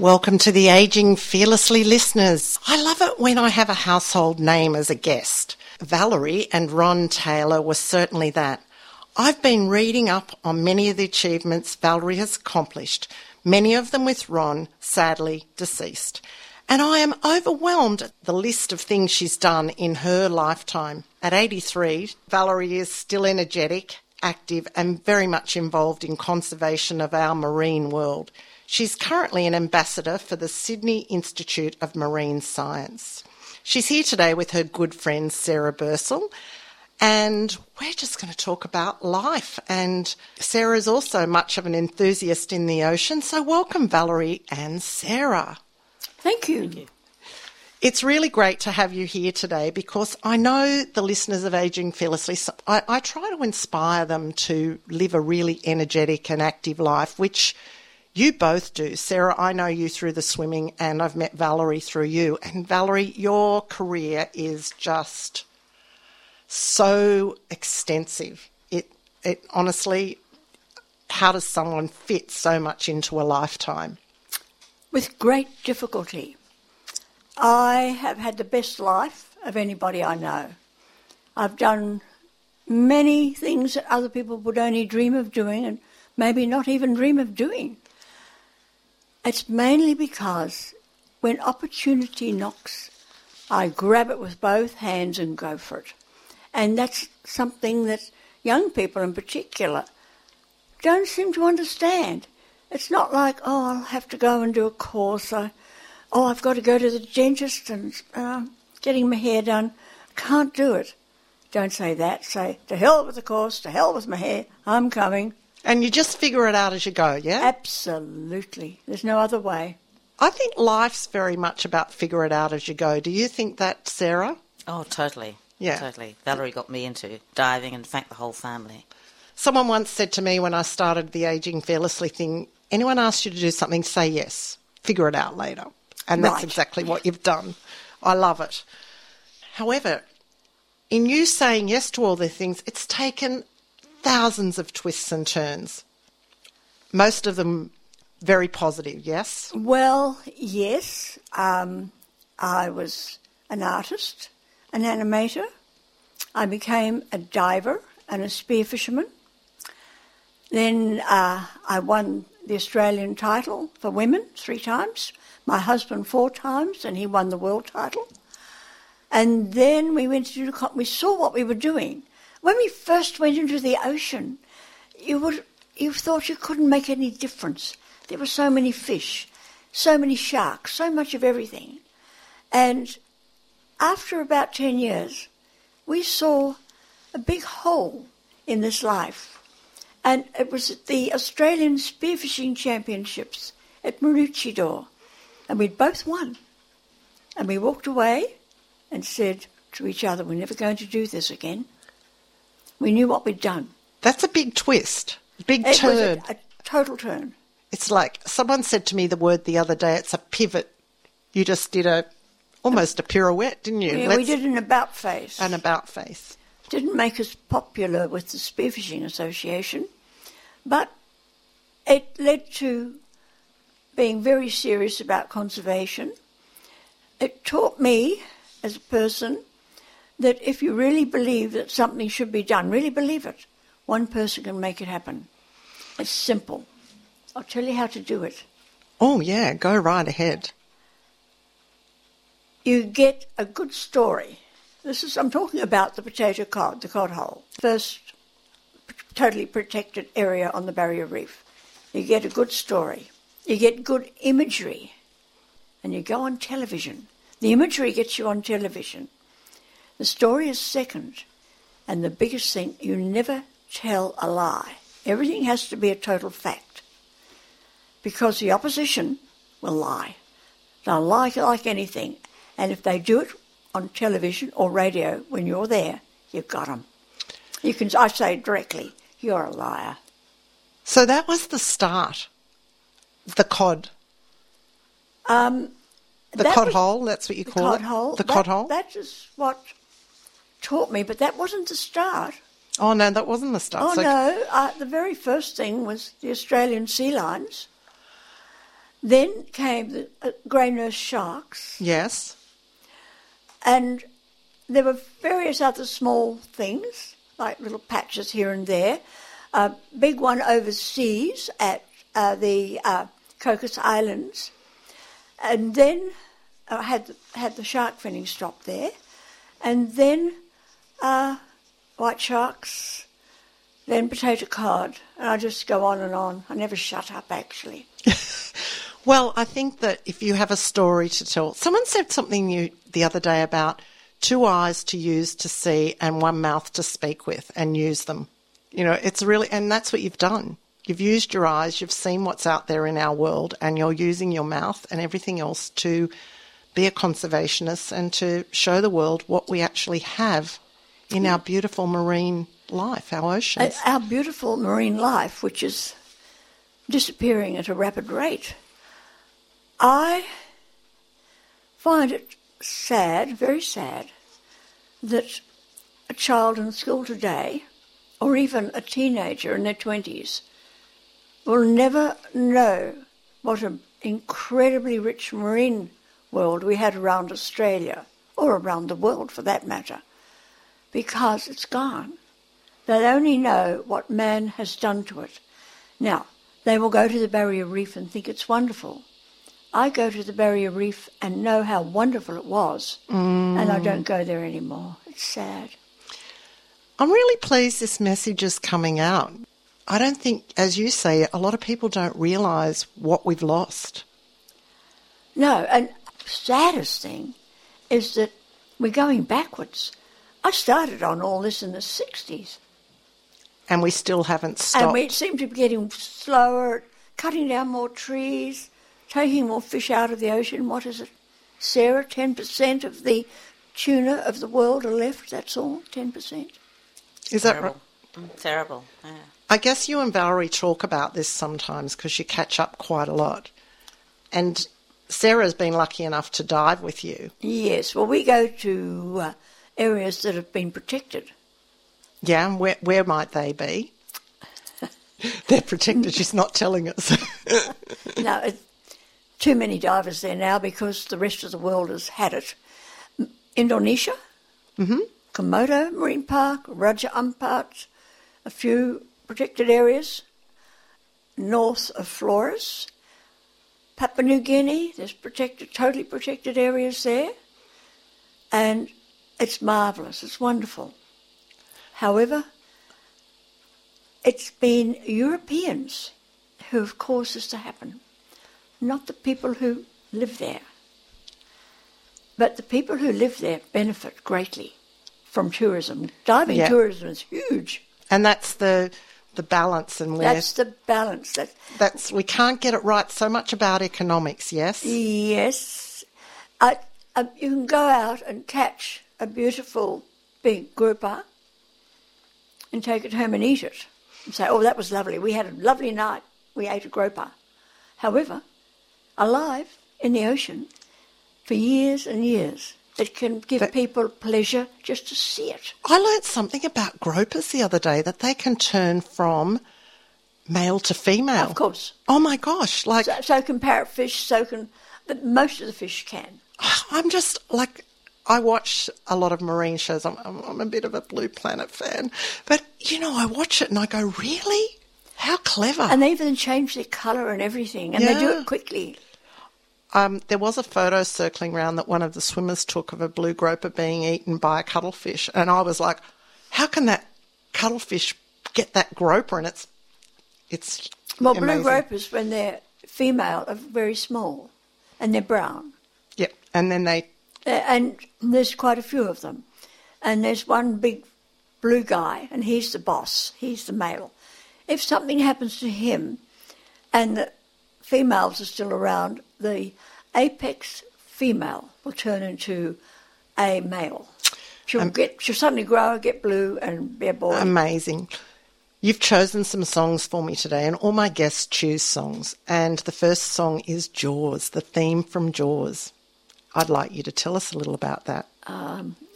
Welcome to the Aging Fearlessly listeners. I love it when I have a household name as a guest. Valerie and Ron Taylor were certainly that. I've been reading up on many of the achievements Valerie has accomplished, many of them with Ron, sadly deceased. And I am overwhelmed at the list of things she's done in her lifetime. At 83, Valerie is still energetic, active, and very much involved in conservation of our marine world. She's currently an ambassador for the Sydney Institute of Marine Science. She's here today with her good friend Sarah Bursle, and we're just going to talk about life. And Sarah is also much of an enthusiast in the ocean. So, welcome, Valerie and Sarah. Thank you. Thank you. It's really great to have you here today because I know the listeners of Aging Fearlessly, I, I try to inspire them to live a really energetic and active life, which you both do. Sarah, I know you through the swimming, and I've met Valerie through you. And Valerie, your career is just so extensive. It, it honestly, how does someone fit so much into a lifetime? With great difficulty. I have had the best life of anybody I know. I've done many things that other people would only dream of doing and maybe not even dream of doing. It's mainly because when opportunity knocks, I grab it with both hands and go for it. And that's something that young people in particular don't seem to understand. It's not like, oh, I'll have to go and do a course. I, oh, I've got to go to the dentist and uh, getting my hair done. Can't do it. Don't say that. Say, to hell with the course, to hell with my hair, I'm coming. And you just figure it out as you go, yeah? Absolutely. There's no other way. I think life's very much about figure it out as you go. Do you think that, Sarah? Oh, totally. Yeah. Totally. Valerie got me into diving and thanked the whole family. Someone once said to me when I started the Aging Fearlessly thing anyone asks you to do something, say yes. Figure it out later. And that's right. exactly what you've done. I love it. However, in you saying yes to all the things, it's taken thousands of twists and turns. Most of them very positive, yes? Well, yes. Um, I was an artist, an animator. I became a diver and a spear fisherman. Then uh, I won the Australian title for women three times, my husband four times, and he won the world title. And then we went to do, we saw what we were doing, when we first went into the ocean, you would you thought you couldn't make any difference. There were so many fish, so many sharks, so much of everything. And after about 10 years, we saw a big hole in this life. And it was at the Australian Spearfishing Championships at Maroochydore. And we'd both won. And we walked away and said to each other, We're never going to do this again. We knew what we'd done. That's a big twist. Big it turn. Was a, a total turn. It's like someone said to me the word the other day. It's a pivot. You just did a almost a pirouette, didn't you? Yeah, we did an about face. An about face. Didn't make us popular with the Spearfishing Association, but it led to being very serious about conservation. It taught me as a person that if you really believe that something should be done, really believe it, one person can make it happen. It's simple. I'll tell you how to do it. Oh, yeah, go right ahead. You get a good story. This is, I'm talking about the potato cod, the cod hole, first totally protected area on the barrier reef. You get a good story. You get good imagery. And you go on television. The imagery gets you on television. The story is second. And the biggest thing, you never tell a lie. Everything has to be a total fact. Because the opposition will lie. They'll lie like anything. And if they do it on television or radio when you're there, you've got them. You can, I say directly, you're a liar. So that was the start. The cod. Um, The cod was- hole, that's what you the call cod it? hole. The that, cod hole? That is what taught me, but that wasn't the start. oh, no, that wasn't the start. Oh So- no! Uh, the very first thing was the Australian sea lions. Then came the uh, grey nurse sharks, Yes. and there were various other small things like little patches here and there. A big one overseas at uh, the uh, Cocos Islands, and then I had had the shark finning stop there, and then uh, white sharks, then potato cod, and I just go on and on. I never shut up actually. Well, I think that if you have a story to tell, someone said something new the other day about two eyes to use to see and one mouth to speak with and use them. You know, it's really, and that's what you've done. You've used your eyes, you've seen what's out there in our world, and you're using your mouth and everything else to be a conservationist and to show the world what we actually have in our beautiful marine life, our oceans. Uh, Our beautiful marine life, which is disappearing at a rapid rate. I find it sad, very sad, that a child in school today, or even a teenager in their 20s, will never know what an incredibly rich marine world we had around Australia, or around the world for that matter, because it's gone. They'll only know what man has done to it. Now, they will go to the Barrier Reef and think it's wonderful. I go to the Barrier Reef and know how wonderful it was, and I don't go there anymore. It's sad. I'm really pleased this message is coming out. I don't think, as you say, a lot of people don't realise what we've lost. No, and saddest thing is that we're going backwards. I started on all this in the 60s, And we still haven't stopped. and we seem to be getting slower, cutting down more trees, taking more fish out of the ocean. What is it, Sarah? 10% of the tuna of the world are left, that's all? 10%? Is that terrible. right? Mm, terrible. Yeah. I guess you and Valerie talk about this sometimes because you catch up quite a lot. And Sarah's been lucky enough to dive with you. Yes, well, we go to uh, areas that have been protected. Yeah, and where, where might they be? They're protected. She's not telling us. No, it, too many divers there now because the rest of the world has had it. Indonesia, mm-hmm. Komodo Marine Park, Raja Ampat, a few protected areas north of Flores. Papua New Guinea, there's protected, totally protected areas there. And it's marvellous, it's wonderful. However, it's been Europeans who have caused this to happen, not the people who live there. But the people who live there benefit greatly from tourism. Diving Yeah. tourism is huge. and that's the the balance and where That's the balance. That that's we can't get it right so much about economics, yes? yes, I, I, you can go out and catch a beautiful big grouper and take it home and eat it and say, "Oh, that was lovely. We had a lovely night. We ate a grouper." However, alive in the ocean for years and years, it can give But- people pleasure just to see it. I learnt something about gropers the other day that they can turn from male to female. Of course. Oh my gosh, like So, so can parrotfish. So can, but most of the fish can. I'm just like I watch a lot of marine shows. I'm, I'm, I'm a bit of a Blue Planet fan, but you know, I watch it and I go, really? How clever! And they even change their colour and everything, and they do it quickly. um, there was a photo circling around that one of the swimmers took of a blue groper being eaten by a cuttlefish, and I was like, how can that cuttlefish get that groper? And it's it's Well, amazing. blue gropers, when they're female, are very small, and they're brown. Yep, and then they Uh, and there's quite a few of them. And there's one big blue guy, and he's the boss. He's the male. If something happens to him, and the females are still around, the apex female will turn into a male. She'll get she'll suddenly grow, get blue, and be a boy. Amazing. You've chosen some songs for me today, and all my guests choose songs. And the first song is Jaws, the theme from Jaws. I'd like you to tell us a little about that.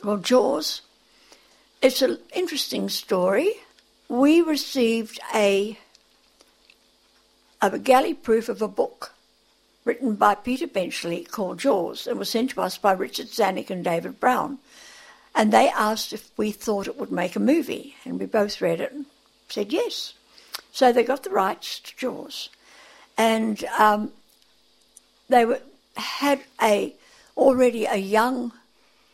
Well, Jaws, it's an interesting story. We received a, a galley proof of a book written by Peter Benchley called Jaws and was sent to us by Richard Zanuck and David Brown. And they asked if we thought it would make a movie, and we both read it and said yes. So they got the rights to Jaws, and um, they were, had a already a young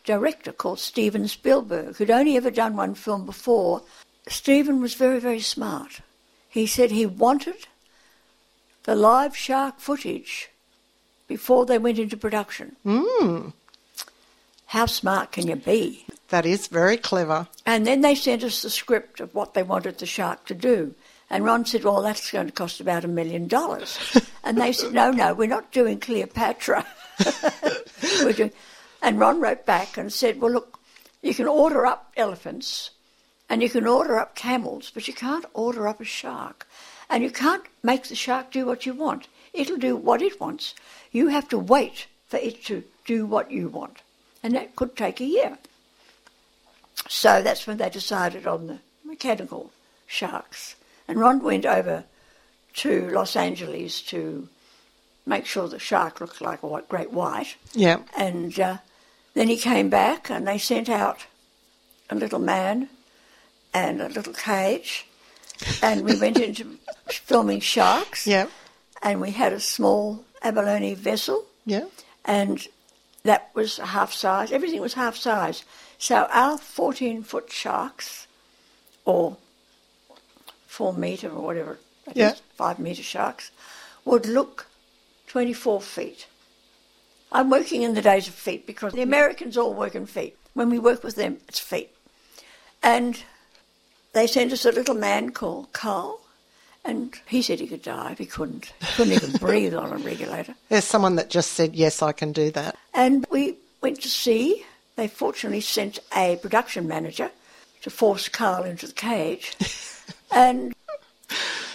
director called Steven Spielberg, who'd only ever done one film before. Steven was very, very smart. He said he wanted the live shark footage before they went into production. Mm, How smart can you be? that is very clever. And then they sent us the script of what they wanted the shark to do. And Ron said, Well, that's going to cost about a million dollars. And they said, No, no, we're not doing Cleopatra. And Ron wrote back and said, Well, look, you can order up elephants and you can order up camels, but you can't order up a shark. And you can't make the shark do what you want. It'll do what it wants. You have to wait for it to do what you want. And that could take a year. So that's when they decided on the mechanical sharks. And Ron went over to Los Angeles to make sure the shark looked like a white, great white. Yeah. And uh, then he came back and they sent out a little man and a little cage. And we went into filming sharks. Yeah. And we had a small abalone vessel Yeah. and that was half size. Everything was half size. So our 14 foot sharks, or four metre or whatever, Yeah. five metre sharks, would look 24 feet. I'm working in the days of feet because the Americans all work in feet. When we work with them, it's feet. And they sent us a little man called Carl, and he said he could dive. He couldn't. He couldn't even breathe on a regulator. There's someone that just said, Yes, I can do that. And we went to sea. They fortunately sent a production manager to force Carl into the cage. and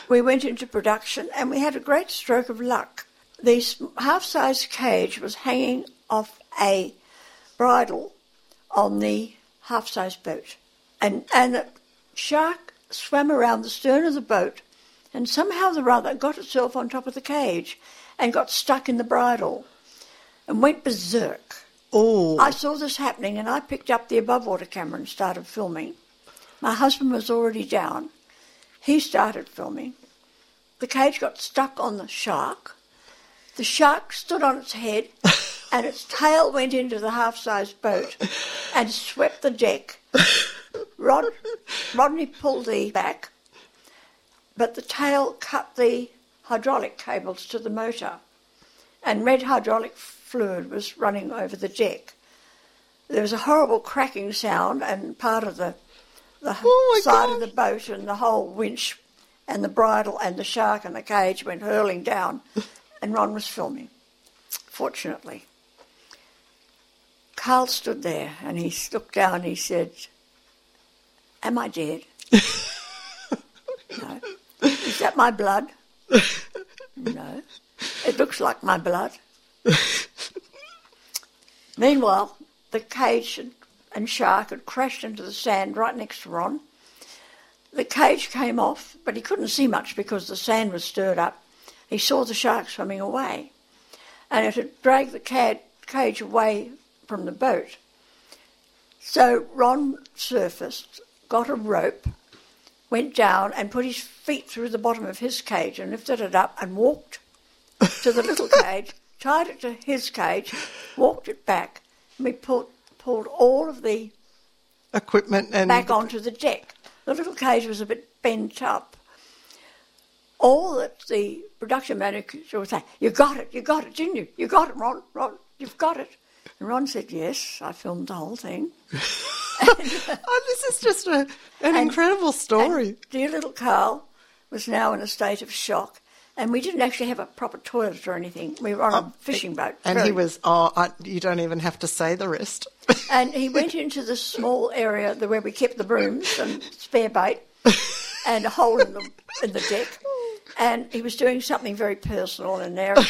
we went into production and we had a great stroke of luck. The half sized cage was hanging off a bridle on the half sized boat. And, and the shark swam around the stern of the boat and somehow or other got itself on top of the cage and got stuck in the bridle and went berserk. Oh, I saw this happening and I picked up the above water camera and started filming. My husband was already down. He started filming. The cage got stuck on the shark. The shark stood on its head and its tail went into the half sized boat and swept the deck. Rod, Rodney pulled the back, but the tail cut the hydraulic cables to the motor and red hydraulic fluid was running over the deck. There was a horrible cracking sound, and part of the, the Oh side God. of the boat and the whole winch and the bridle and the shark and the cage went hurling down, and Ron was filming, fortunately. Carl stood there and he looked down and he said, Am I dead? no. Is that my blood? no. It looks like my blood. Meanwhile, the cage and- and shark had crashed into the sand right next to Ron. The cage came off, but he couldn't see much because the sand was stirred up. He saw the shark swimming away, and it had dragged the ca- cage away from the boat. So Ron surfaced, got a rope, went down and put his feet through the bottom of his cage and lifted it up and walked to the little cage, tied it to his cage, walked it back, and we pulled, pulled all of the equipment and back onto the deck. The little cage was a bit bent up. All that the production manager was saying, You got it, you got it, didn't you? You got it, Ron, Ron, you've got it. And Ron said, Yes, I filmed the whole thing. Oh, this is just a, an And- incredible story. And dear little Carl was now in a state of shock, And we didn't actually have a proper toilet or anything. We were on a oh, fishing boat. And he was, oh, I, you don't even have to say the rest. And he went into the small area where we kept the brooms and spare bait and a hole in the, in the deck. And he was doing something very personal in there.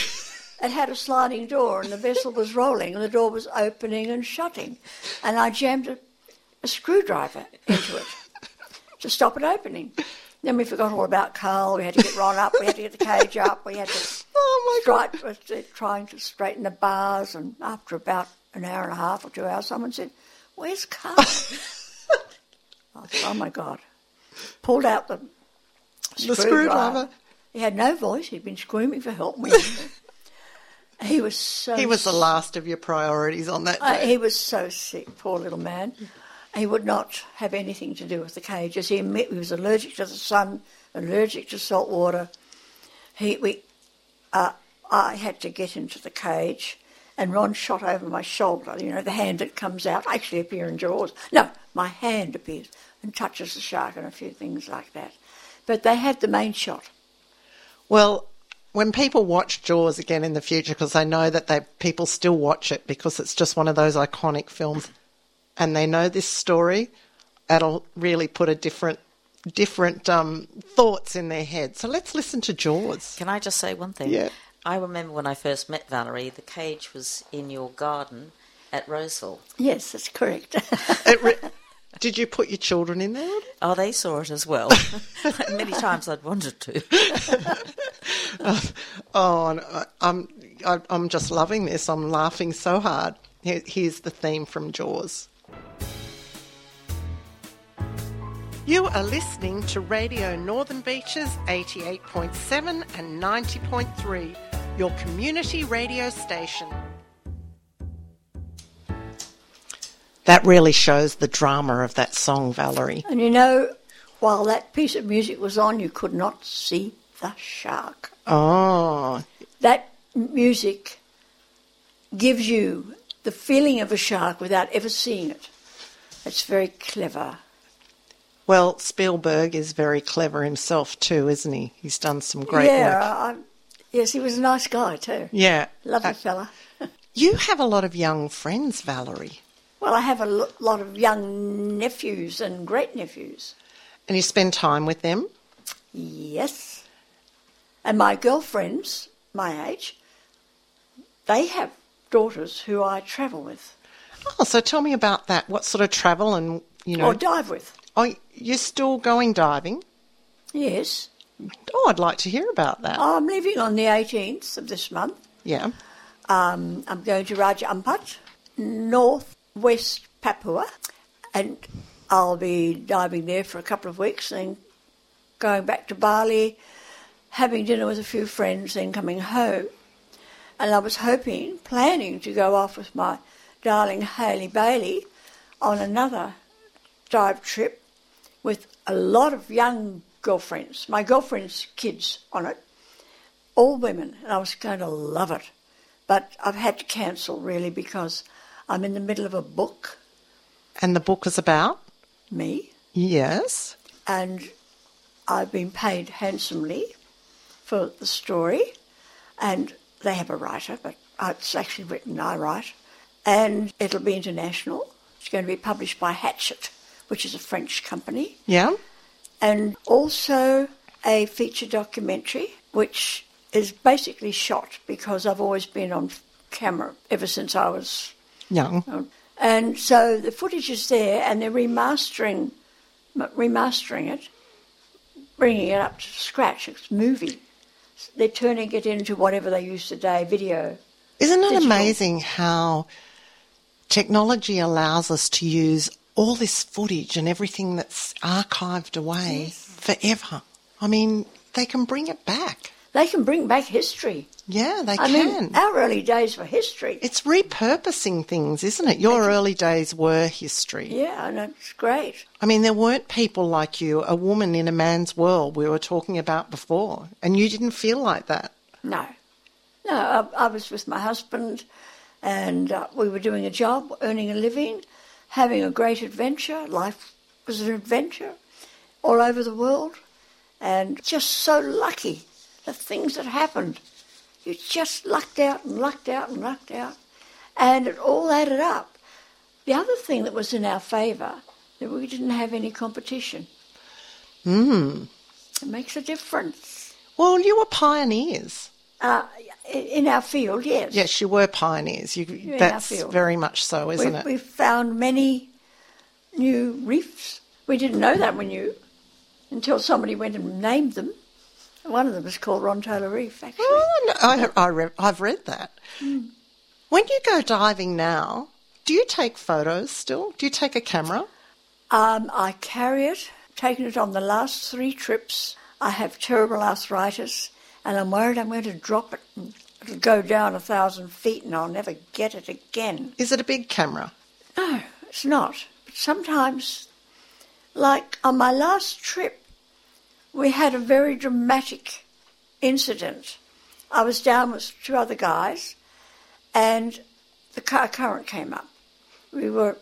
It had a sliding door and the vessel was rolling and the door was opening and shutting. And I jammed a, a screwdriver into it to stop it opening. Then we forgot all about Carl. We had to get Ron up. We had to get the cage up. We had to Oh, my God. straight, trying to straighten the bars. And after about an hour and a half or two hours, someone said, "Where's Carl?" I thought, "Oh my God!" Pulled out the The screwdriver. He had no voice. He'd been screaming for help. He was so. He was the last of your priorities on that Uh, day. he was so sick, poor little man. He would not have anything to do with the cages. He, he was allergic to the sun, allergic to salt water. He, we, uh, I had to get into the cage, and Ron shot over my shoulder. You know, the hand that comes out actually appear in Jaws. No, my hand appears and touches the shark and a few things like that. But they had the main shot. Well, when people watch Jaws again in the future, because I know that they people still watch it because it's just one of those iconic films, and they know this story, it'll really put a different different um, thoughts in their head. So let's listen to Jaws. Can I just say one thing? Yeah. I remember when I first met Valerie, the cage was in your garden at Roseville. Yes, that's correct. It re- Did you put your children in there? Oh, they saw it as well. Many times I'd wanted to. Um, oh, and I- I'm I- I'm just loving this. I'm laughing so hard. Here- Here's the theme from Jaws. You are listening to Radio Northern Beaches 88.7 and 90.3, your community radio station. That really shows the drama of that song, Valerie. And you know, while that piece of music was on, you could not see the shark. Oh, That music gives you the feeling of a shark without ever seeing it. It's very clever. well, Spielberg is very clever himself too, isn't he? He's done some great yeah, work. I, yes, he was a nice guy too. Yeah. Lovely Uh, fella. you have a lot of young friends, Valerie, Well, I have a lot of young nephews and great nephews. and you spend time with them. Yes. And my girlfriends, my age, they have daughters who I travel with Oh, so tell me about that. What sort of travel and, you know, or dive with. oh, you're still going diving? Yes. Oh, I'd like to hear about that. I'm leaving on the 18th of this month. Yeah. Um, I'm going to Raja Ampat, northwest Papua, and I'll be diving there for a couple of weeks, then going back to Bali, having dinner with a few friends, then coming home. And I was hoping, planning to go off with my darling Hayley Bailey on another dive trip with a lot of young girlfriends, my girlfriend's kids on it, all women, and I was going to love it. But I've had to cancel really because I'm in the middle of a book, And the book is about? me, Yes. and I've been paid handsomely for the story, and they have a writer, but it's actually written, I write, and it'll be international. It's going to be published by Hachette, which is a French company, Yeah. and also a feature documentary, which is basically shot because I've always been on camera ever since I was Young. Oh, and so the footage is there, and they're remastering, remastering it, bringing it up to scratch. It's movie. They're turning it into whatever they use today, video. Isn't it digital. amazing how technology allows us to use all this footage and everything that's archived away forever? I mean, they can bring it back. They can bring back history. Yeah, they I can. mean, our early days were history. It's repurposing things, isn't it? Your early days were history. yeah, and it's great. I mean, there weren't people like you, a woman in a man's world we were talking about before, and you didn't feel like that. No, no, I, I was with my husband, and uh, we were doing a job, earning a living, having a great adventure. Life was an adventure all over the world, and just so lucky the things that happened. You just lucked out and lucked out and lucked out, and it all added up. The other thing that was in our favour that we didn't have any competition. Hmm. It makes a difference. Well, you were pioneers. Uh, in our field, yes. Yes, you were pioneers. You, in that's very much so, isn't we, it? we found many new reefs. We didn't know that we knew until somebody went and named them. One of them is called Ron Taylor Reef, actually. Oh, no, I, I re- I've read that. Hmm. When you go diving now, do you take photos still? Do you take a camera? Um, I carry it, taken it on the last three trips. I have terrible arthritis, and I'm worried I'm going to drop it. and It'll go down a thousand feet, and I'll never get it again. Is it a big camera? No, it's not. But sometimes, like on my last trip, we had a very dramatic incident. I was down with two other guys, and the car current came up. We were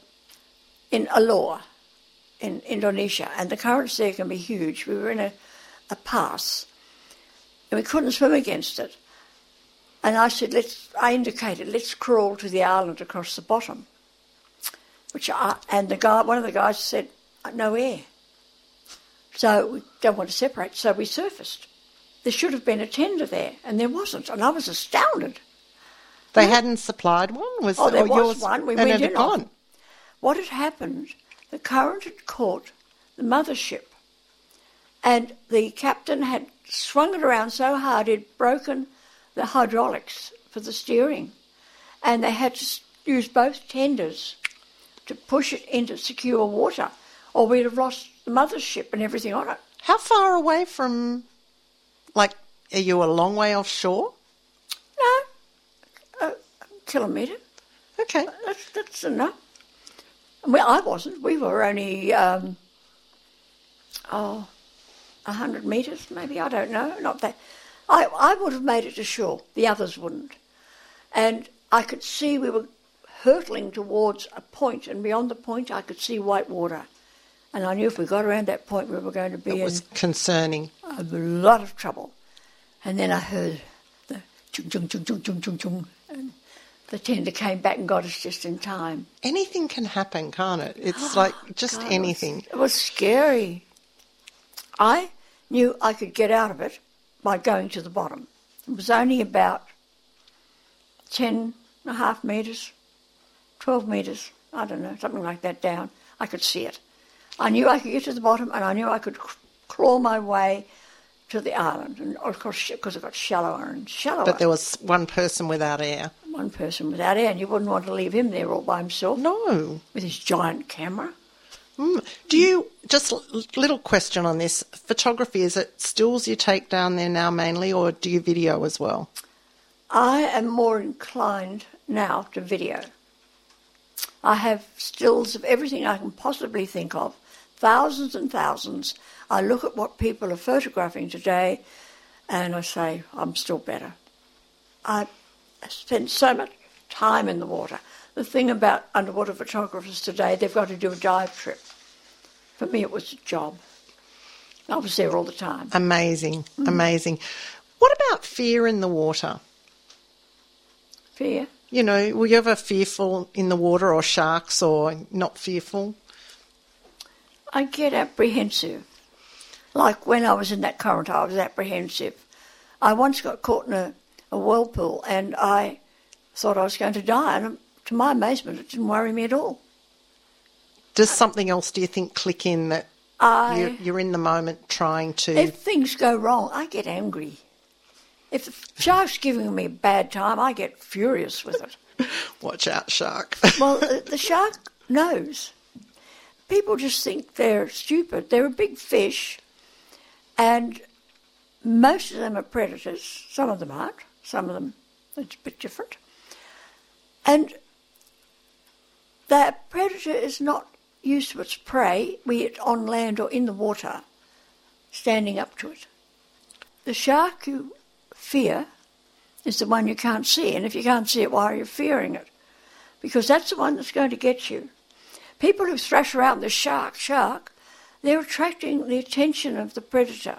in Alor, in Indonesia, and the currents there can be huge. We were in a, a pass, and we couldn't swim against it. And I said, let's, I indicated, let's crawl to the island across the bottom. Which I, and the guy, one of the guys said, no air. So we don't want to separate, so we surfaced. There should have been a tender there, and there wasn't, and I was astounded. They hadn't supplied one? Was Oh, there was yours, one. We went in on. gone? What had happened, the current had caught the mothership, and the captain had swung it around so hard it'd broken the hydraulics for the steering, and they had to use both tenders to push it into secure water, or we'd have lost the mothership and everything on it. How far away from, like, are you a long way offshore? No, a kilometre. Okay. That's, that's enough. Well, I wasn't. We were only, um, oh, a hundred metres, maybe. I don't know. Not that. I, I would have made it to shore. The others wouldn't. And I could see we were hurtling towards a point, and beyond the point, I could see white water. And I knew if we got around that point, we were going to be It in was concerning. a lot of trouble. And then I heard the chung chung chung chung chung chung chung, and the tender came back and got us just in time. Anything can happen, can't it? It's like just God, it was- anything. It was scary. I knew I could get out of it by going to the bottom. It was only about 10 and a half metres, 12 metres, I don't know, something like that down. I could see it. I knew I could get to the bottom and I knew I could claw my way to the island. And of course, because it got shallower and shallower. But there was one person without air. One person without air, and you wouldn't want to leave him there all by himself No. with his giant camera. Mm. Do you, just a little question on this photography, is it stills you take down there now mainly, or do you video as well? I am more inclined now to video. I have stills of everything I can possibly think of, thousands and thousands. I look at what people are photographing today and I say, I'm still better. I spend so much time in the water. The thing about underwater photographers today, they've got to do a dive trip. For me, it was a job. I was there all the time. Amazing, mm-hmm. amazing. What about fear in the water? Fear. You know, were you ever fearful in the water or sharks or not fearful? I get apprehensive. Like when I was in that current, I was apprehensive. I once got caught in a, a whirlpool and I thought I was going to die, and um, to my amazement, it didn't worry me at all. Does something else, do you think, click in that I, you're, you're in the moment trying to. if things go wrong, I get angry. If the shark's giving me a bad time, I get furious with it. Watch out, shark. Well, the the shark knows. People just think they're stupid. They're a big fish, and most of them are predators. Some of them aren't. Some of them, it's a bit different. And that predator is not used to its prey, be it on land or in the water, standing up to it. The shark you fear is the one you can't see, and if you can't see it, why are you fearing it? Because that's the one that's going to get you. People who thrash around the shark, shark, they're attracting the attention of the predator.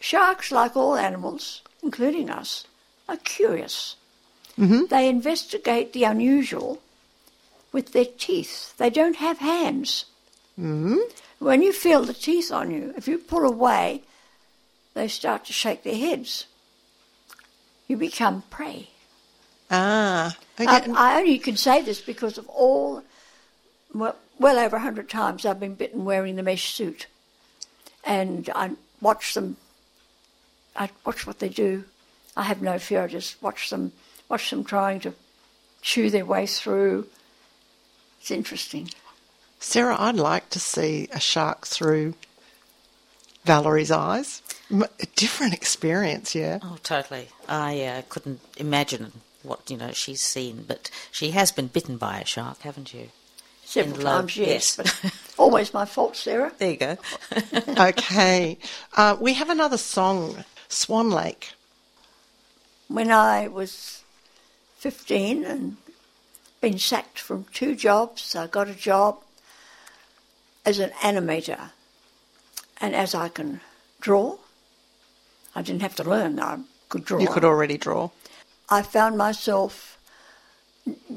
sharks, like all animals, including us, are curious. Mm-hmm. They investigate the unusual with their teeth. They don't have hands. Mm-hmm. When you feel the teeth on you, if you pull away, they start to shake their heads. You become prey. Ah. Okay. I, I only can say this because of all, well, well over a hundred times I've been bitten wearing the mesh suit, and I watch them. I watch what they do. I have no fear. I just watch them, watch them trying to chew their way through. It's interesting. Sarah, I'd like to see a shark through Valerie's eyes. A different experience, yeah. Oh, totally. I uh, couldn't imagine what you know she's seen, but she has been bitten by a shark, haven't you? Several In love, times, yes, yes. but always my fault, Sarah. There you go. okay. Uh, we have another song, Swan Lake. when I was 15 and been sacked from two jobs, I got a job as an animator. And as I can draw, I didn't have to learn, I could draw. You could already draw. I found myself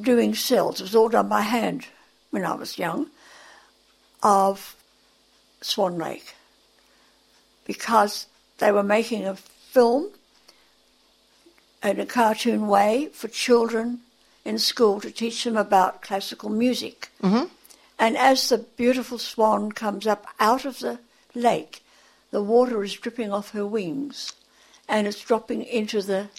doing cells, it was all done by hand when I was young, of Swan Lake because they were making a film in a cartoon way for children in school to teach them about classical music. Mhm. And as the beautiful swan comes up out of the lake, the water is dripping off her wings and it's dropping into the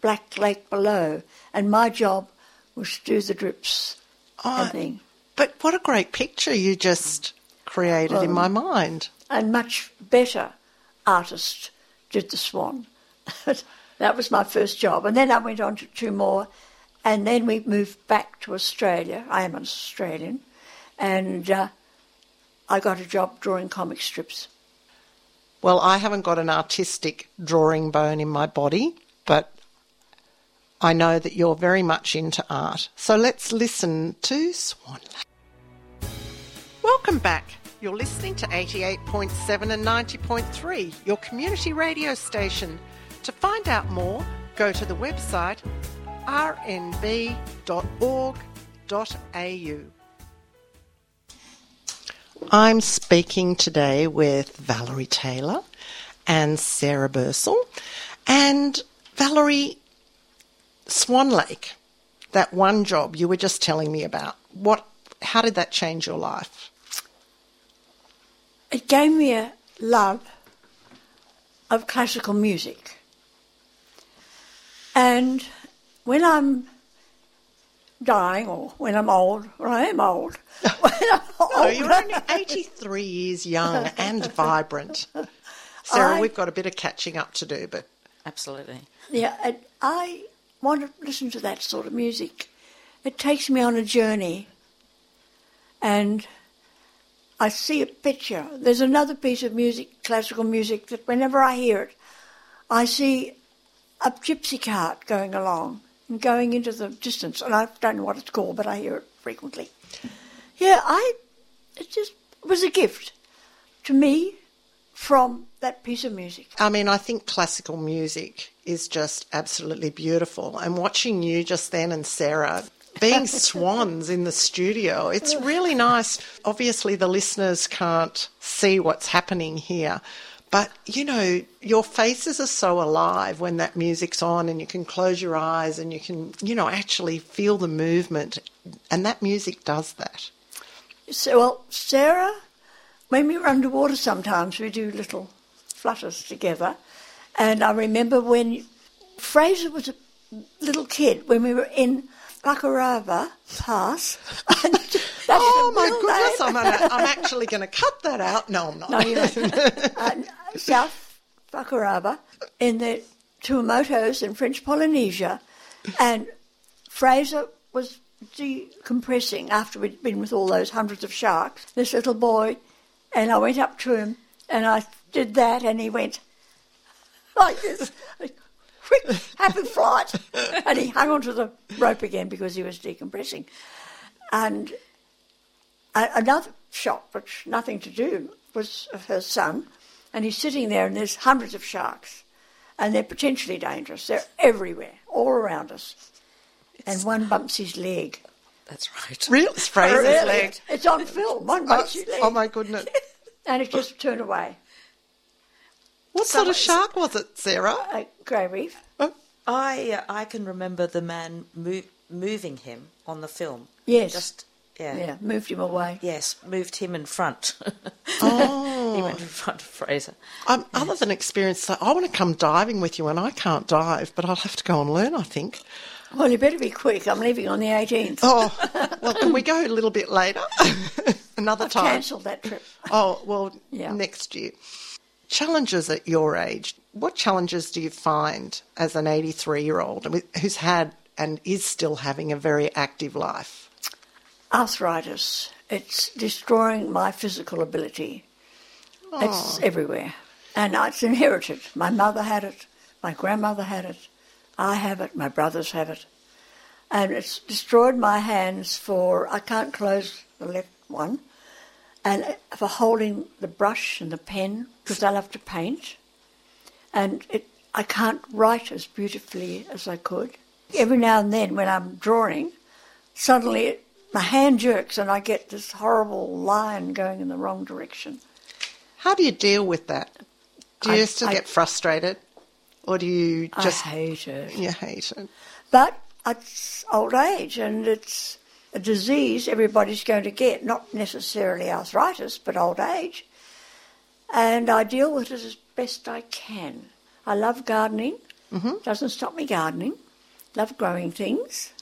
black lake below. And my job was to do the drips Oh, and thing. But what a great picture you just created in my mind. and much better artist did the Swan. that was my first job. And then I went on to two more, and then we moved back to Australia. I am an Australian, and uh, I got a job drawing comic strips. Well, I haven't got an artistic drawing bone in my body, but I know that you're very much into art. So let's listen to Swan Lake. Welcome back. You're listening to 88.7 and 90.3, your community radio station. To find out more, go to the website rnb.org.au. I'm speaking today with Valerie Taylor and Sarah Bursle. And Valerie, Swan Lake, that one job you were just telling me about, what how did that change your life? It gave me a love of classical music. And when I'm dying, or when I'm old, well, I am old. when I'm Oh, old, you're only 83 years young and vibrant. Sarah, I- we've got a bit of catching up to do, but Absolutely. Yeah, and I want to listen to that sort of music. It takes me on a journey, and I see a picture. There's another piece of music, classical music, that whenever I hear it, I see a gypsy cart going along and going into the distance, and I don't know what it's called, but I hear it frequently. Yeah, I. It just was a gift to me from that piece of music. I mean, I think classical music is just absolutely beautiful. And watching you just then and Sarah being swans in the studio, it's really nice. Obviously, the listeners can't see what's happening here. But, you know, your faces are so alive when that music's on, and you can close your eyes and you can, you know, actually feel the movement. And that music does that. So, well, Sarah, when we were underwater sometimes, we do little flutters together. And I remember when Fraser was a little kid, when we were in Fakarava Pass. Oh, my goodness. I'm, gonna, I'm actually going to cut that out. No, I'm not. No, you're not. uh, South Fakarava in the Tuamotus in French Polynesia. And Fraser was decompressing after we'd been with all those hundreds of sharks. This little boy, and I went up to him and I did that, and he went like this. Quick, happy flight. And he hung onto the rope again because he was decompressing. And a- another shot, which nothing to do, was of her son. and he's sitting there, and there's hundreds of sharks, and they're potentially dangerous. They're everywhere, all around us. And one bumps his leg. That's right. Real it's Fraser's Really? leg. It's on film. One Oh, bumps his leg. oh my goodness. And it just turned away. What sort of shark was it, Sarah? A grey reef. Oh, I uh, I can remember the man mo- moving him on the film. Yes. Just yeah. Yeah, moved him away. Yes, moved him in front. Oh. he went in front of Fraser. Um, Other than experience, so I want to come diving with you, and I can't dive, but I'll have to go and learn, I think. Well, you better be quick. I'm leaving on the 18th. Oh, well, can we go a little bit later? Another I've time. cancelled that trip. Oh, well, Yeah. next year. Challenges at your age. What challenges do you find as an 83 year old who's had and is still having a very active life? Arthritis. It's destroying my physical ability. It's oh. everywhere. And it's inherited. My mother had it. My grandmother had it. I have it. My brothers have it. And it's destroyed my hands for, I can't close the left one, and for holding the brush and the pen because I love to paint. And it, I can't write as beautifully as I could. Every now and then when I'm drawing, suddenly it, my hand jerks and I get this horrible line going in the wrong direction. How do you deal with that? Do you I- still I- get frustrated? Or do you just I hate it. you hate it? But it's old age and it's a disease everybody's going to get, not necessarily arthritis, but old age. And I deal with it as best I can. I love gardening, mm-hmm. doesn't stop me gardening. Love growing things.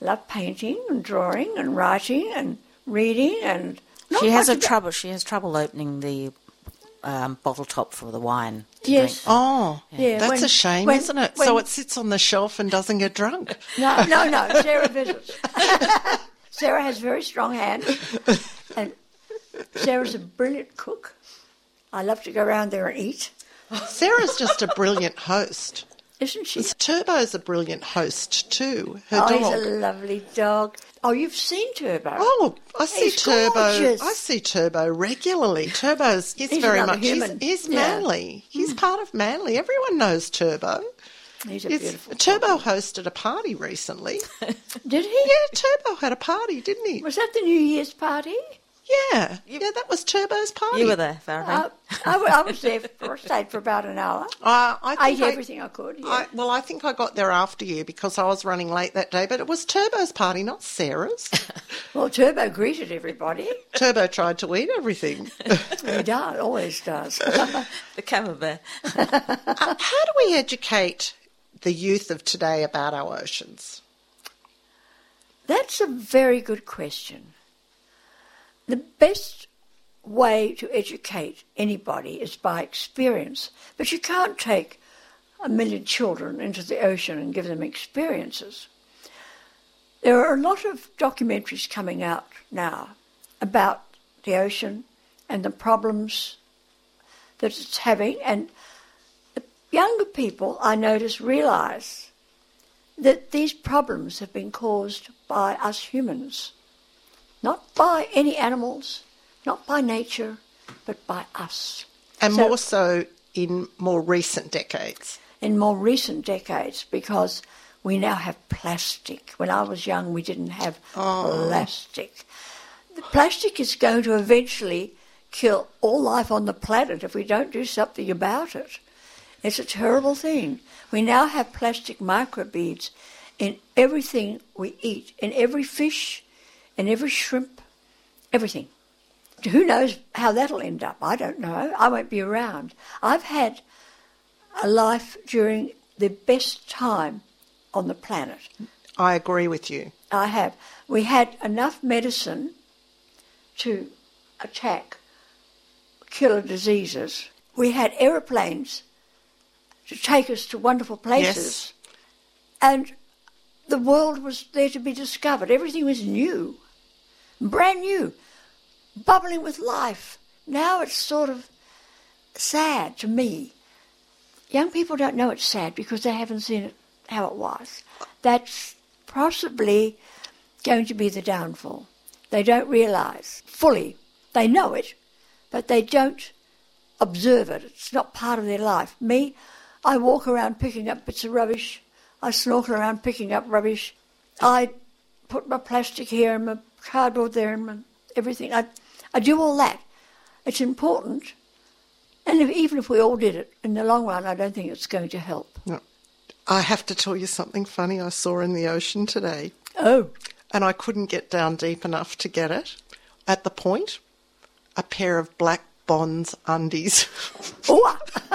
Love painting and drawing and writing and reading and. she has a trouble. She has trouble opening the um, bottle top for the wine. Yes. drink. Oh, Yeah, that's when- a shame, when- isn't it? so it sits on the shelf and doesn't get drunk. No, no, no. Sarah visits. Sarah has very strong hands, and Sarah's a brilliant cook. I love to go around there and eat, Sarah's just a brilliant host. Isn't she? Turbo's a brilliant host too. Her oh, dog. he's a lovely dog. Oh, you've seen Turbo. Oh, I see He's Turbo. gorgeous. I see Turbo regularly. Turbo's he's, He's very much he's, human. he's Yeah. manly. He's hmm. part of manly. Everyone knows Turbo. he's a It's- beautiful. Turbo hosted a party recently. Did he? yeah, Turbo had a party, didn't he? Was that the New Year's party? Yeah, yeah, that was Turbo's party. You were there, Sarah. Uh, I, I was there for stayed for about an hour. Uh, I I think ate everything I could. Yeah. I, well, I think I got there after you because I was running late that day, but it was Turbo's party, not Sarah's. well, Turbo greeted everybody. Turbo tried to eat everything. he does, always does. the camembert. Uh, how do we educate the youth of today about our oceans? That's a very good question. The best way to educate anybody is by experience, but you can't take a million children into the ocean and give them experiences. There are a lot of documentaries coming out now about the ocean and the problems that it's having, and the younger people, I notice, realise that these problems have been caused by us humans, not by any animals, not by nature, but by us. And So- more so in more recent decades. in more recent decades because we now have plastic. When I was young, we didn't have oh. plastic. The plastic is going to eventually kill all life on the planet if we don't do something about it. It's a terrible thing. We now have plastic microbeads in everything we eat, in every fish, in every shrimp, everything. Who knows how that'll end up? I don't know. I won't be around. I've had a life during the best time on the planet. I agree with you. I have. We had enough medicine to attack killer diseases. We had aeroplanes to take us to wonderful places. And the world was there to be discovered. Everything was new, brand new, bubbling with life. Now it's sort of sad to me. Young people don't know it's sad because they haven't seen it how it was. That's possibly going to be the downfall. They don't realise fully. They know it, but they don't observe it. It's not part of their life. Me, I walk around picking up bits of rubbish. I snorkel around picking up rubbish. I put my plastic here and my cardboard there and everything. I, I do all that. It's important. And if, even if we all did it, in the long run, I don't think it's going to help. No. I have to tell you something funny I saw in the ocean today, Oh, and I couldn't get down deep enough to get it. At the point, a pair of black Bonds undies. oh,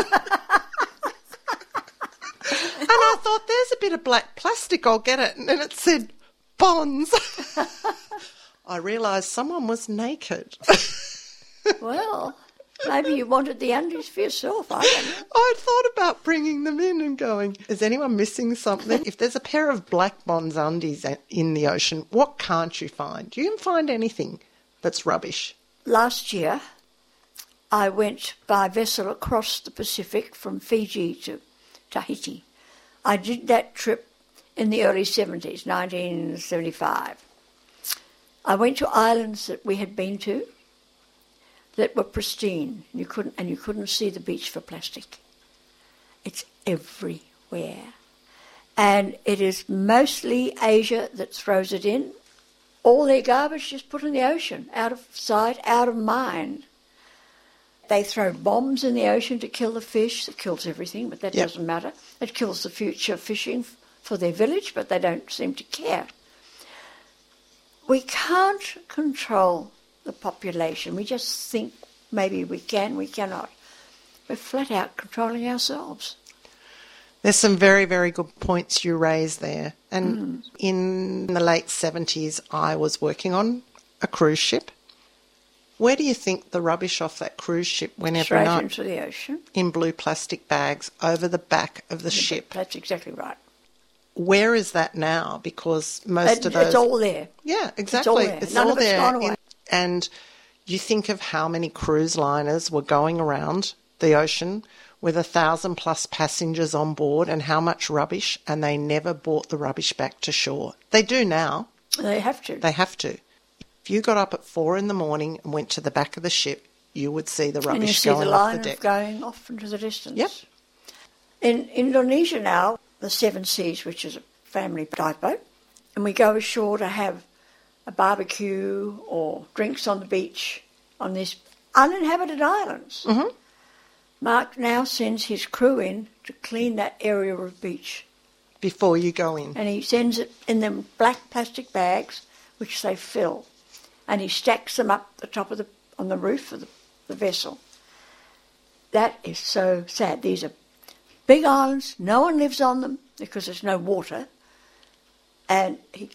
And I thought, there's a bit of black plastic, I'll get it. And then it said Bonds. I realised someone was naked. well, maybe you wanted the undies for yourself. I don't know. I thought about bringing them in and going, is anyone missing something? if there's a pair of black Bonds undies in the ocean, what can't you find? You can find anything that's rubbish. Last year, I went by vessel across the Pacific from Fiji to Tahiti. I did that trip in the early 70s, 1975. I went to islands that we had been to that were pristine. You couldn't, and you couldn't see the beach for plastic. It's everywhere. And it is mostly Asia that throws it in. All their garbage is put in the ocean, out of sight, out of mind. They throw bombs in the ocean to kill the fish. That kills everything, but that Yep. doesn't matter. It kills the future fishing for their village, but they don't seem to care. We can't control the population. We just think maybe we can, we cannot. We're flat out controlling ourselves. There's some very, very good points you raise there. And hmm. in the late 70s, I was working on a cruise ship. Where do you think the rubbish off that cruise ship went every Straight night? into the ocean. In blue plastic bags over the back of the ship. That's exactly right. Where is that now? Because most It- of those. It's all there. Yeah, all exactly. there. It's None all of it's there. gone in- and you think of how many cruise liners were going around the ocean with a thousand plus passengers on board and how much rubbish, and they never brought the rubbish back to shore. They do now. They have to. They have to. If you got up at four in the morning and went to the back of the ship, you would see the and you rubbish see going the off the deck. going off into the distance. Yep. In Indonesia now, the Seven Seas, which is a family dive boat, and we go ashore to have a barbecue or drinks on the beach on these uninhabited islands. Mhm. Mark now sends his crew in to clean that area of beach, Before you go in. and he sends it in them black plastic bags, which they fill, and he stacks them up the top of the on the roof of the, the vessel. That is so sad. These are big islands. No one lives on them because there's no water, and he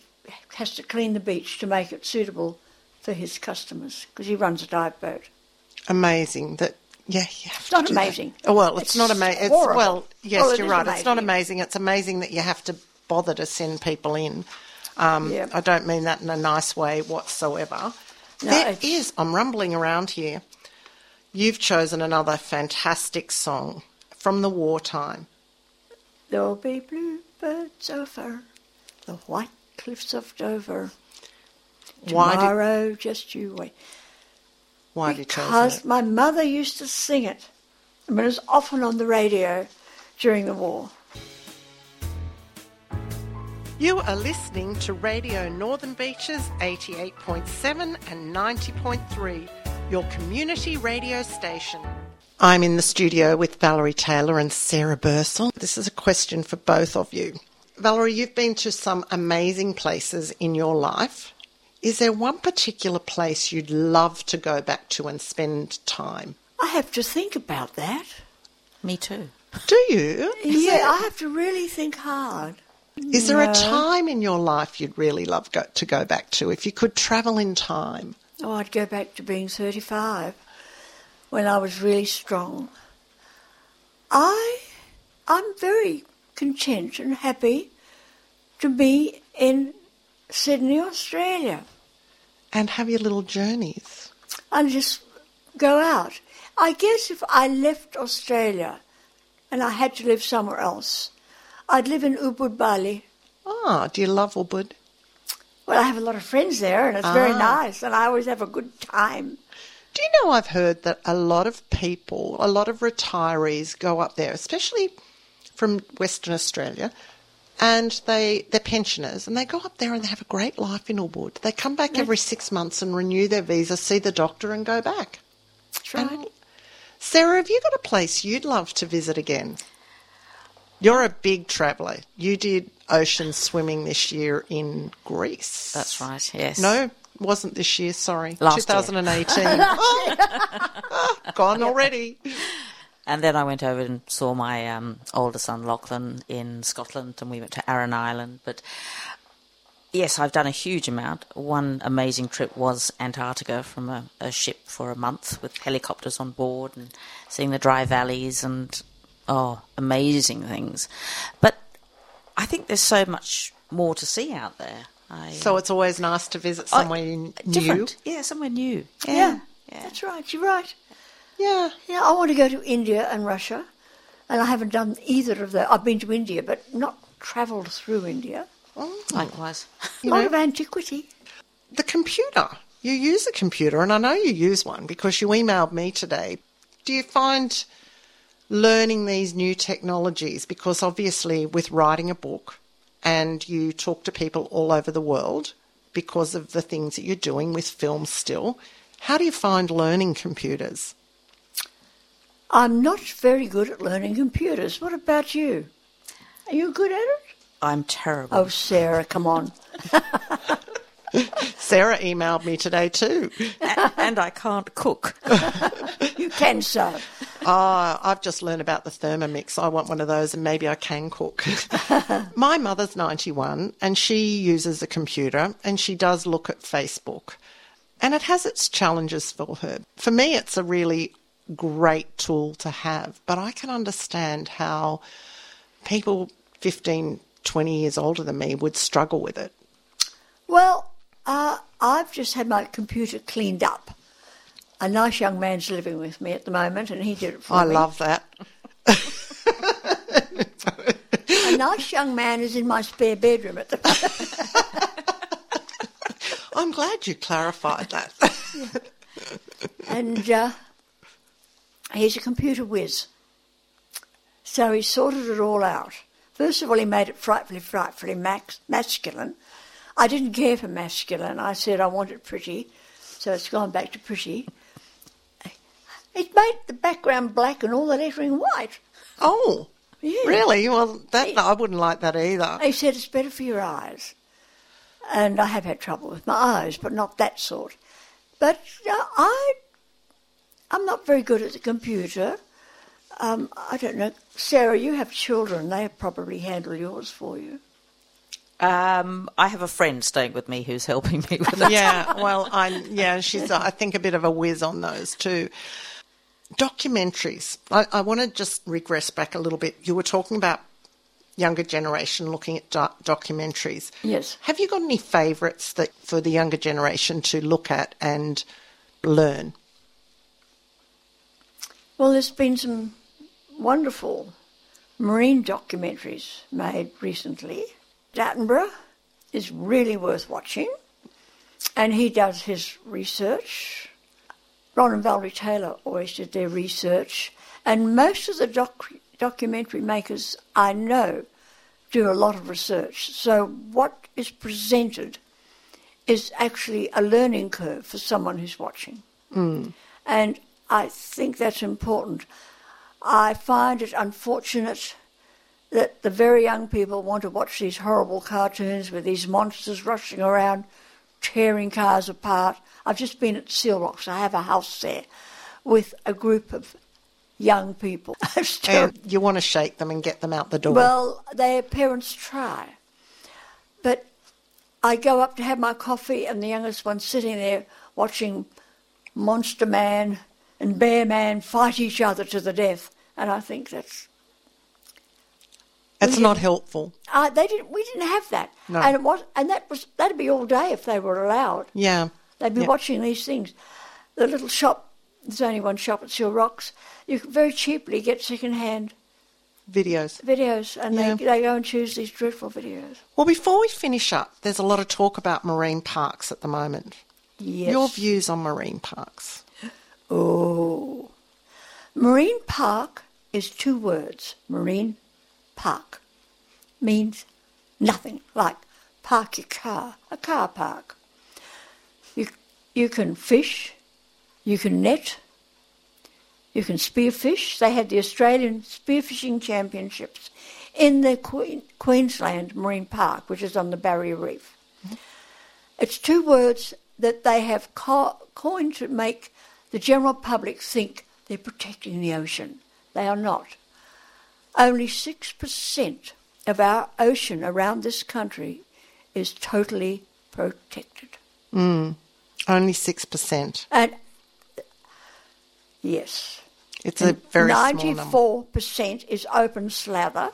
has to clean the beach to make it suitable for his customers because he runs a dive boat. Amazing that. Yeah, you have It's to not do that. amazing. Oh, well, it's, It's not amazing. It's well, yes, Well, you're right. It's not amazing. amazing. It's amazing that you have to bother to send people in. Um, Yeah. I don't mean that in a nice way whatsoever. No, there is. I'm rumbling around here. You've chosen another fantastic song from the wartime. There'll be bluebirds over the white cliffs of Dover. Why did, just you wait. why did you Because my mother used to sing it. I mean, it was often on the radio during the war. You are listening to Radio Northern Beaches 88.7 and 90.3, your community radio station. I'm in the studio with Valerie Taylor and Sarah Bursle. This is a question for both of you. Valerie, you've been to some amazing places in your life. Is there one particular place you'd love to go back to and spend time? I have to think about that. Me too. Do you? Is yeah, there- I have to really think hard. Is there a time in your life you'd really love go, to go back to if you could travel in time? Oh, I'd go back to being 35 when I was really strong. I, I'm very content and happy to be in Sydney, Australia. And have your little journeys. and just go out. I guess if I left Australia and I had to live somewhere else, I'd live in Ubud, Bali. Ah, do you love Ubud? Well, I have a lot of friends there, and it's very Ah. nice, and I always have a good time. Do you know I've heard that a lot of people, a lot of retirees go up there, especially from Western Australia, and they they're pensioners and they go up there and they have a great life in Ubud. They come back every six months and renew their visa, see the doctor, and go back. That's right. And Sarah, have you got a place you'd love to visit again? You're a big traveller. You did ocean swimming this year in Greece. That's right. Yes. No, wasn't this year. Sorry, Last year. 2018. oh, oh, gone already. And then I went over and saw my um, older son Lachlan in Scotland, and we went to Arran Island. But yes, I've done a huge amount. One amazing trip was Antarctica from a, a ship for a month with helicopters on board and seeing the dry valleys and oh, amazing things. But I think there's so much more to see out there. I, So it's always nice to visit I- somewhere new. different. Yeah, somewhere new. Yeah, Yeah. yeah. that's right. You're right. Yeah. Yeah, I want to go to India and Russia, and I haven't done either of those. I've been to India, but not travelled through India. Mm. Likewise. A lot know- of antiquity. The computer. You use a computer, and I know you use one because you emailed me today. Do you find learning these new technologies, because obviously with writing a book and you talk to people all over the world because of the things that you're doing with film still, how do you find learning computers? I'm not very good at learning computers. What about you? Are you good at it? I'm terrible. Oh, Sarah, come on. Sarah emailed me today too. A- and I can't cook. You can so. Oh, I've just learned about the Thermomix. I want one of those and maybe I can cook. My mother's 91 and she uses a computer and she does look at Facebook. And it has its challenges for her. For me, it's a really great tool to have, but I can understand how people 15, 20 years older than me would struggle with it. Well, uh, I've just had my computer cleaned up. A nice young man's living with me at the moment, and he did it for I me. I love that. A nice young man is in my spare bedroom at the moment. I'm glad you clarified that. and uh, he's a computer whiz. So he sorted it all out. First of all, he made it frightfully, frightfully max- masculine. I didn't care for masculine. I said I want it pretty, so it's gone back to pretty. It made the background black and all the lettering white. oh, Yeah. really? Well, that I wouldn't like that either. He said it's better for your eyes. And I have had trouble with my eyes, but not that sort. But uh, I, I'm not very good at the computer. Um, I don't know. Sarah, you have children. They probably handle yours for you. Um, I have a friend staying with me who's helping me with it. yeah, well, I'm yeah, she's uh, I think a bit of a whiz on those too. Documentaries. I, I want to just regress back a little bit. You were talking about younger generation looking at doc- documentaries. Yes. Have you got any favourites that for the younger generation to look at and learn? Well, there's been some wonderful marine documentaries made recently. Attenborough is really worth watching, and he does his research. Ron and Valerie Taylor always did their research, and most of the doc- documentary makers I know do a lot of research. So what is presented is actually a learning curve for someone who's watching. Hmm. And I think that's important. I find it unfortunate that the very young people want to watch these horrible cartoons with these monsters rushing around, tearing cars apart. I've just been at Seal Rocks. I have a house there with a group of young people. And you want to shake them and get them out the door. Well, their parents try. But I go up to have my coffee, and the youngest one's sitting there watching Monster Man and Bear Man fight each other to the death. And I think that's. It's not helpful. Uh, they didn't. We didn't have that, No. and it was, and that was that'd be all day if they were allowed. Yeah. They'd be Yeah. watching these things. The little shop. There's only one shop at Seal Rocks. You can very cheaply get second-hand Videos. videos, and Yeah. they they go and choose these dreadful videos. Well, before we finish up, there's a lot of talk about marine parks at the moment. Yes. Your views on marine parks? Oh. Marine park is two words. Marine park means nothing, like park your car, a car park. You, you can fish, you can net, you can spearfish. They had the Australian Spearfishing Championships in the Queen, Queensland Marine Park, which is on the Barrier Reef. Mm-hmm. It's two words that they have co- coined to make the general public think they're protecting the ocean. They are not. Only 6% of our ocean around this country is totally protected. Mm. Only 6%. And yes. It's a very 94% is open slather.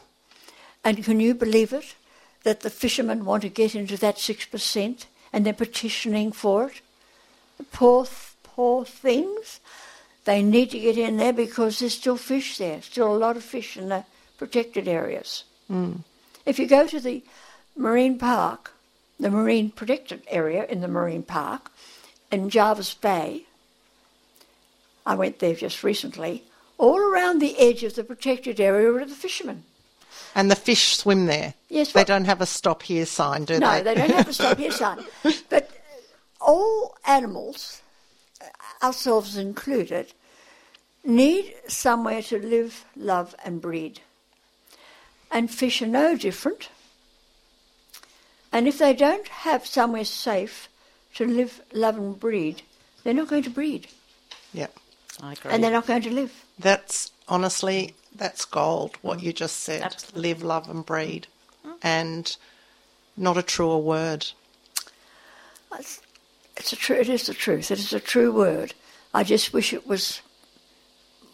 And can you believe it? That the fishermen want to get into that 6% and they're petitioning for it. The poor, poor things. They need to get in there because there's still fish there, still a lot of fish in the protected areas. Mm. If you go to the marine park, the marine protected area in the marine park in Jervis Bay, I went there just recently, all around the edge of the protected area are the fishermen. And the fish swim there? Yes. They don't have a stop here sign, do no, they? No, they don't have a stop here sign. But all animals, ourselves included, need somewhere to live, love, and breed. And fish are no different. And if they don't have somewhere safe to live, love, and breed, they're not going to breed. Yep. I agree. And they're not going to live. That's honestly, that's gold, what mm. you just said. Absolutely. Live, love, and breed. Mm. And not a truer word. It's, it's a true. It is the truth. It is a true word. I just wish it was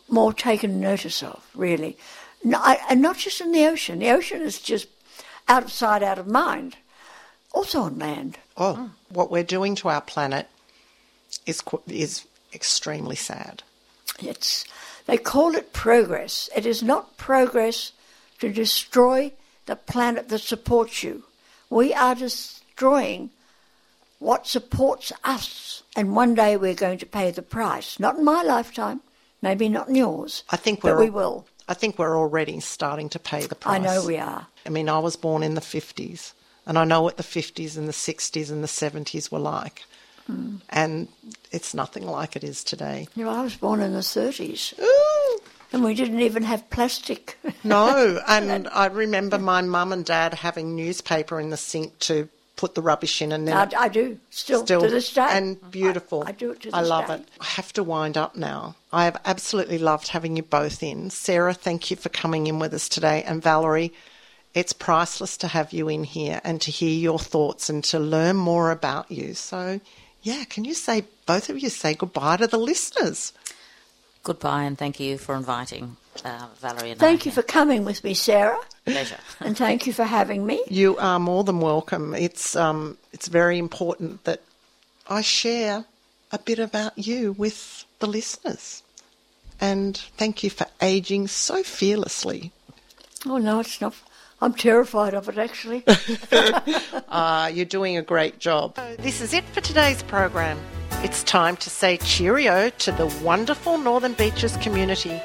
more taken notice of. Really, no, I, and not just in the ocean. The ocean is just out of sight, out of mind. Also on land. Oh, what we're doing to our planet is qu- is extremely sad. It's they call it progress. It is not progress to destroy the planet that supports you. We are destroying what supports us, and one day we're going to pay the price. Not in my lifetime, maybe not in yours. I think but we're we will. I think we're already starting to pay the price. I know we are. I mean, I was born in the 50s, and I know what the 50s and the 60s and the 70s were like. Hmm. And it's nothing like it is today. You know, I was born in the 30s, Ooh, and we didn't even have plastic. no, and I remember my mum and dad having newspaper in the sink to put the rubbish in, and then I, I do still, still to this day. and beautiful. I, I do it to this I love day. it. I have to wind up now. I have absolutely loved having you both in. Sarah, thank you for coming in with us today, and Valerie, it's priceless to have you in here and to hear your thoughts and to learn more about you. So, yeah, can you say both of you say goodbye to the listeners? Goodbye and thank you for inviting uh, Valerie and Thank I you here. for coming with me, Sarah, pleasure. and thank you for having me. You are more than welcome. It's um, it's very important that I share a bit about you with the listeners. And thank you for aging so fearlessly. Oh no, it's not. I'm terrified of it actually. Uh, you're doing a great job. This is it for today's program. It's time to say cheerio to the wonderful Northern Beaches community.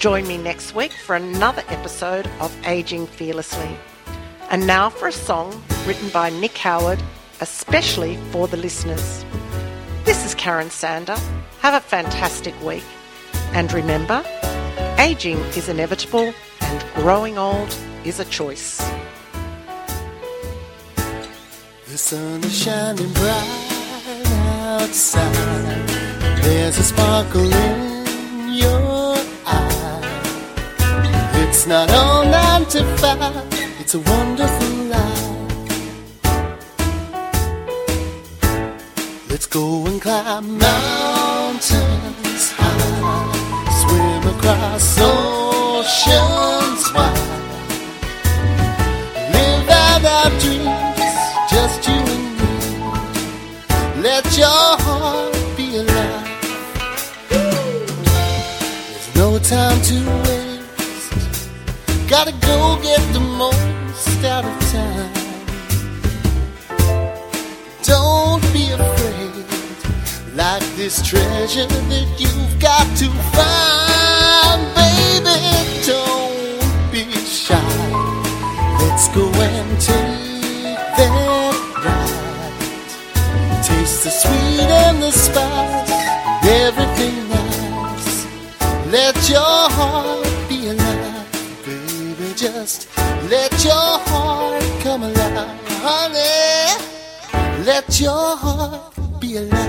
Join me next week for another episode of Aging Fearlessly. And now for a song written by Nick Howard, especially for the listeners. This is Karen Sander. Have a fantastic week. And remember, aging is inevitable and growing old is a choice. The sun is shining bright outside. There's a sparkle in your eye. It's not all nine to five, it's a wonderful life. Let's go and climb mountains high, swim across oceans Let your heart be alive. There's no time to waste. Gotta go get the most out of time. Don't be afraid. Like this treasure that you've got to find, baby. Don't be shy. Let's go and take that The sweet and the spice, everything nice. Let your heart be alive, baby. Just let your heart come alive, honey. Let your heart be alive.